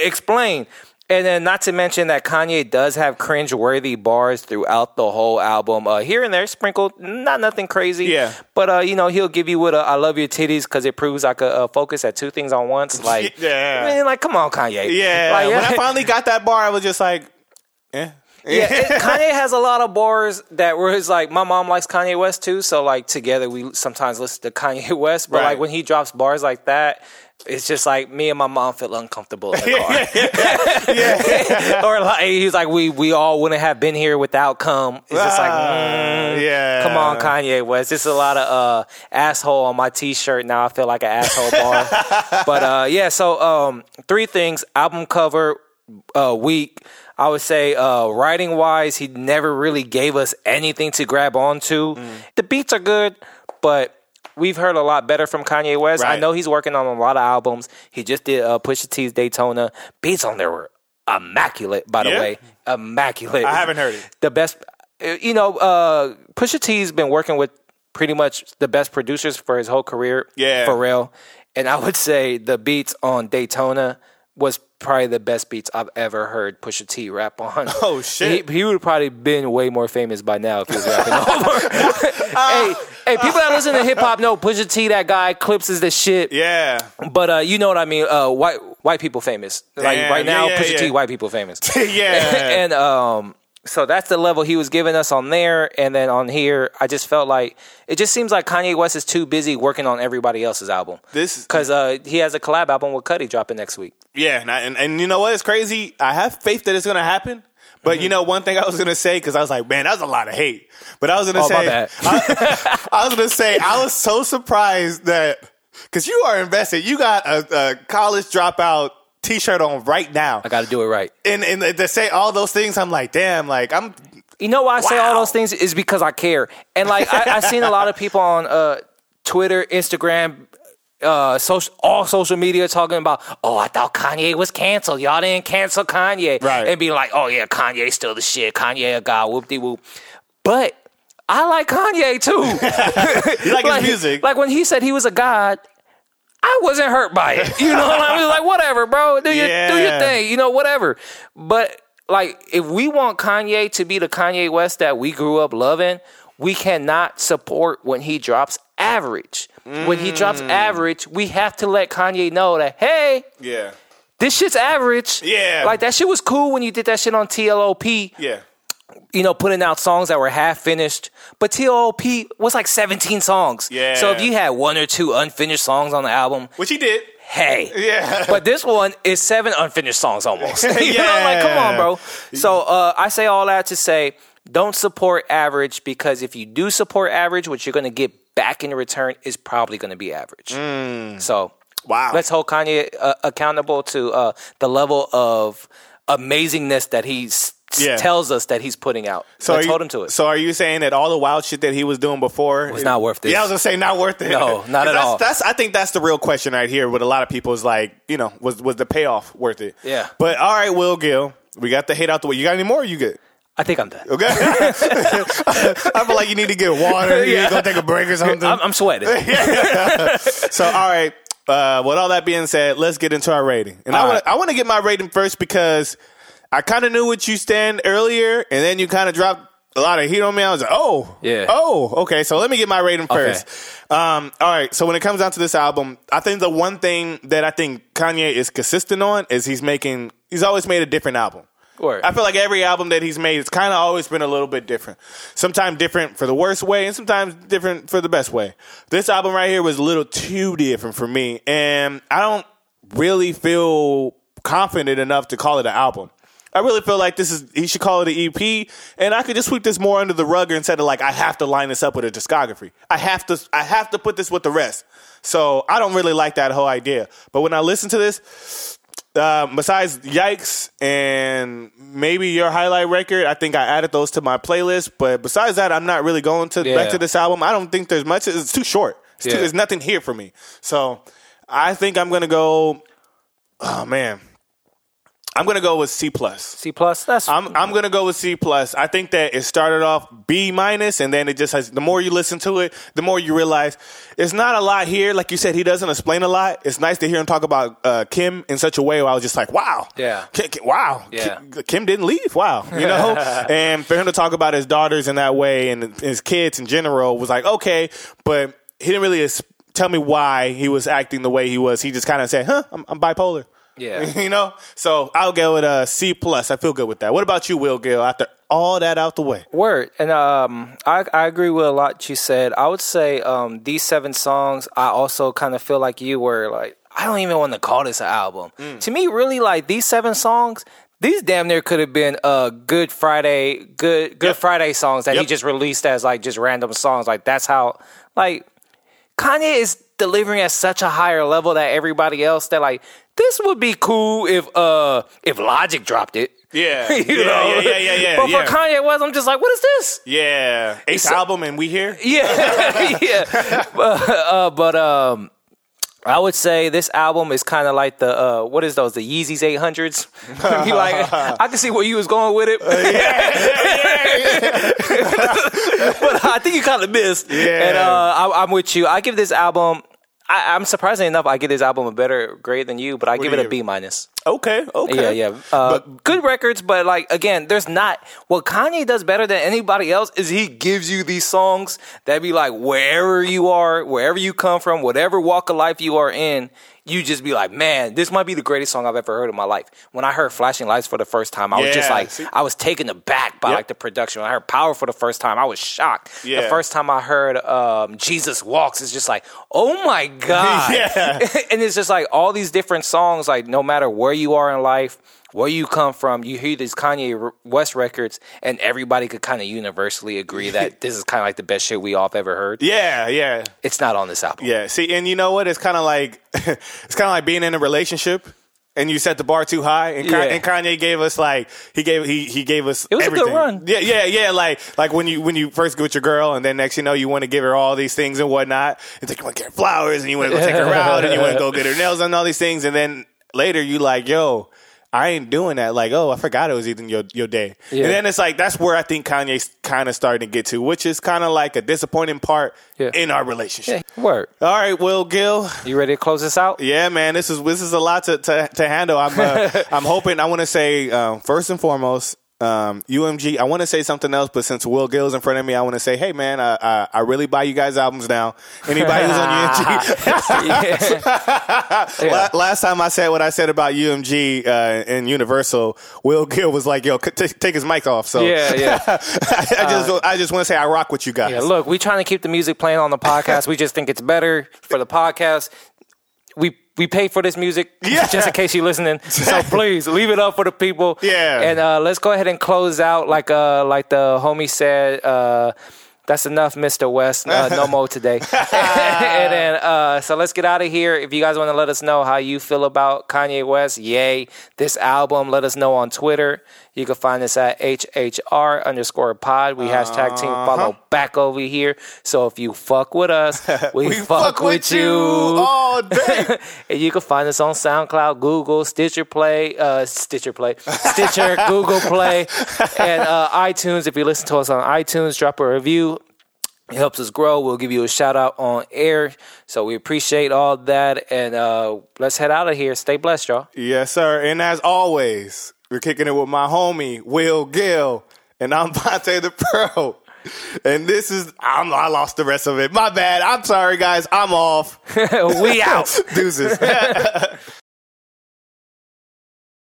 "Explain." And then, not to mention that Kanye does have cringe-worthy bars throughout the whole album, uh, here and there, sprinkled, not nothing crazy. Yeah. But uh, you know, he'll give you with a "I love your titties" because it proves I could uh, focus at two things on once. Like, [LAUGHS] Yeah. man, like, come on, Kanye. Yeah, Like, when I [LAUGHS] finally got that bar, I was just like, eh. Yeah, it- [LAUGHS] Kanye has a lot of bars that were it's like my mom likes Kanye West too, so like together we sometimes listen to [LAUGHS] Kanye West. But Right. like when he drops bars like that, it's just like me and my mom feel uncomfortable in the car. [LAUGHS] or like he's like we we all wouldn't have been here without come. It's just like mm, yeah. come on Kanye West. It's a lot of uh asshole on my t-shirt now. I feel like an asshole bar. but uh yeah, so um three things: album cover, uh weak. I would say uh writing wise, he never really gave us anything to grab onto. The beats are good, but we've heard a lot better from Kanye West. I know he's working on a lot of albums. He just did uh, Pusha T's Daytona. Beats on there were immaculate, by the Yeah? way, immaculate. I haven't heard it. The best, uh, you know, uh, Pusha T's been working with pretty much the best producers for his whole career. Yeah. for real. And I would say the beats on Daytona was probably the best beats I've ever heard Pusha T rap on. [LAUGHS] Oh, shit. He, he would have probably been way more famous by now if he was rapping [LAUGHS] over. [LAUGHS] hey, hey, people that listen to hip hop know Pusha T, that guy, Clipse is the shit. Yeah. But uh, you know what I mean. Uh, white white people famous. Like Damn, right now, yeah, yeah, Pusha T, white people famous. yeah. and um, so that's the level he was giving us on there, and then on here, I just felt like it just seems like Kanye West is too busy working on everybody else's album. This is- because uh, he has a collab album with Cudi dropping next week. Yeah, and, I, and and you know what? It's crazy. I have faith that it's gonna happen. But Mm-hmm. you know, one thing I was gonna say because I was like, man, that's a lot of hate. But I was gonna Oh, say. I, [LAUGHS] I was gonna say, I was so surprised that because you are invested. You got a, a college dropout T-shirt on right now, I got to do it right. and and to say all those things, I'm like, damn, like I'm. You know why I say all those things is because I care. And like I, I've seen a lot of people on uh, Twitter, Instagram, uh, social, all social media talking about, oh, I thought Kanye was canceled. Y'all didn't cancel Kanye, Right. And be like, oh yeah, Kanye's still the shit. Kanye a god, whoop de whoop. But I like Kanye too. [LAUGHS] You like, his [LAUGHS] music? Like when he said he was a god, I wasn't hurt by it. You know, I was like, whatever, bro. Do your do your thing. You know, whatever. But like, if we want Kanye to be the Kanye West that we grew up loving, we cannot support when he drops average. When he drops Mm. average, we have to let Kanye know that hey, yeah, this shit's average. Yeah. like that shit was cool when you did that shit on TLOP yeah. You know, putting out songs that were half finished. But TOP was like 17 songs. Yeah. So if you had one or two unfinished songs on the album, Which he did. hey. [LAUGHS] Yeah. But this one is seven unfinished songs almost. [LAUGHS] [LAUGHS] you know, Yeah. like, come on, bro. So uh, I say all that to say don't support average because if you do support average, what you're going to get back in return is probably going to be average. So Mm. Wow. let's hold Kanye uh, accountable to uh, the level of amazingness that he s- Yeah. tells us that he's putting out. So let's are you, him to it. So are you saying that all the wild shit that he was doing before Was not worth it? Yeah, I was gonna say not worth it. No, [LAUGHS] not at that's, all. That's I think that's the real question right here. With a lot of people is like, you know, was was the payoff worth it? Yeah. But all right, Will Gill, we got the hate out the way. You got any more? Or you good? I think I'm done. Okay. [LAUGHS] I feel like you need to get water. You need to go take a break or something. I'm, I'm sweating. [LAUGHS] So, all right. Uh, with all that being said, let's get into our rating. And I want right. I want to get my rating first because I kind of knew what you stand earlier, and then you kind of dropped a lot of heat on me. I was like, oh, Yeah. oh, okay. So let me get my rating Okay. first. Um, all right. So when it comes down to this album, I think the one thing that I think Kanye is consistent on is he's making. He's always made a different album. Word. I feel like every album that he's made, it's kind of always been a little bit different. Sometimes different for the worst way, and sometimes different for the best way. This album right here was a little too different for me, and I don't really feel confident enough to call it an album. I really feel like this is he should call it an EP, and I could just sweep this more under the rug instead of like I have to line this up with a discography. I have to I have to put this with the rest. So I don't really like that whole idea. But when I listen to this, uh, besides Yikes and maybe your highlight record, I think I added those to my playlist. But besides that, I'm not really going to Yeah. back to this album. I don't think there's much. It's too short. It's too, there's nothing here for me. So I think I'm gonna go. Oh man, I'm gonna go with C plus. C plus. That's I'm I'm gonna go with C plus. I think that it started off B minus, and then it just has. The more you listen to it, the more you realize it's not a lot here. Like you said, he doesn't explain a lot. It's nice to hear him talk about uh, Kim in such a way where I was just like, wow, Yeah. Wow, Yeah. Ki- Kim didn't leave, wow, you know. [LAUGHS] and for him to talk about his daughters in that way and his kids in general was like okay, but he didn't really tell me why he was acting the way he was. He just kind of said, huh, I'm, I'm bipolar. Yeah. [LAUGHS] you know. So I'll go with a C plus. I feel good with that. What about you, Will Gill? After all that out the way, Word. And um, I, I agree with a lot you said. I would say um, these seven songs, I also kind of feel like you were like, I don't even want to call this an album. To me, really, like these seven songs, these damn near could have been uh, Good Friday, Good Good Yep. Friday songs that he just released as like just random songs. Like that's how, like Kanye is delivering at such a higher level that everybody else that like this would be cool if uh if Logic dropped it. Yeah. [LAUGHS] you yeah, know? yeah, yeah, yeah, yeah, But yeah. for Kanye West, I'm just like, what is this? Yeah. Eighth So- album and we here? [LAUGHS] Yeah, [LAUGHS] yeah. But, uh, but um, I would say this album is kind of like the uh, what is those the Yeezys 800s? you like? I can see where you was going with it. but I think you kind of missed. Yeah. And uh, I, I'm with you. I give this album. I, I'm surprisingly enough, I give this album a better grade than you, but I give do it a B minus. Okay, okay. Yeah, yeah. Uh, good records, but like again, there's not what Kanye does better than anybody else is he gives you these songs that be like wherever you are, wherever you come from, whatever walk of life you are in, you just be like, man, this might be the greatest song I've ever heard in my life. When I heard Flashing Lights for the first time, I was just like, see? I was taken aback by Yep. like the production. When I heard Power for the first time, I was shocked. Yeah. The first time I heard um, Jesus Walks, it's just like, oh my [LAUGHS] god. Yeah. [LAUGHS] and it's just like all these different songs, like no matter where you are in life, where you come from, you hear these Kanye West records, and everybody could kind of universally agree that [LAUGHS] this is kind of like the best shit we all have ever heard. Yeah, yeah. It's not on this album. Yeah. See, and you know what? It's kind of like [LAUGHS] it's kind of like being in a relationship. And you set the bar too high, and, Yeah. and Kanye gave us like he gave he he gave us It was a good everything. run. Yeah, yeah, yeah. Like like when you when you first get with your girl, and then next you know you want to give her all these things and whatnot. It's like you want to get her flowers, and you want to go take her out, and you want to go get her [LAUGHS] nails and all these things, and then later you like, yo, I ain't doing that. Like, oh, I forgot it was even your your day. Yeah. And then it's like that's where I think Kanye's kind of starting to get to, which is kind of like a disappointing part Yeah. in our relationship. Yeah, word. All right, Will Gill. You ready to close this out? Yeah, man, this is this is a lot to to, to handle. I'm uh, [LAUGHS] I'm hoping. I want to say um, first and foremost, um, UMG. I want to say something else, but since Will Gill's in front of me, I want to say, hey, man, I, I I really buy you guys albums now. Anybody who's on [LAUGHS] UMG. [LAUGHS] La- Last time I said what I said about UMG uh, and Universal, Will Gill was like, "Yo, t- take his mic off." So Yeah, yeah. [LAUGHS] I just I just want to say I rock with you guys. Yeah, look, we trying to keep the music playing on the podcast. we just think it's better for the podcast. We pay for this music [LAUGHS] Yeah. just in case you're listening. So [LAUGHS] please leave it up for the people. Yeah. And uh, let's go ahead and close out like uh like the homie said. Uh, that's enough, Mr. West. Uh, no [LAUGHS] more today. and then, uh, so let's get out of here. If you guys want to let us know how you feel about Kanye West, Ye, this album, let us know on Twitter. You can find us at HHR underscore pod. We hashtag team follow back over here. So if you fuck with us, [LAUGHS] we, we fuck, with, you. all day. [LAUGHS] and you can find us on SoundCloud, Google, Stitcher Play, uh, Stitcher Play, Stitcher, [LAUGHS] Google Play, and uh, iTunes. If you listen to us on iTunes, drop a review. It helps us grow. We'll give you a shout out on air. So we appreciate all that. And uh, let's head out of here. Stay blessed, y'all. Yes, sir. And as always, we're kicking it with my homie, Will Gill. And I'm [LAUGHS] Vontae the Pro. And this is, I'm, I lost the rest of it. My bad. I'm sorry, guys. I'm off. [LAUGHS] we out. [LAUGHS] Deuces.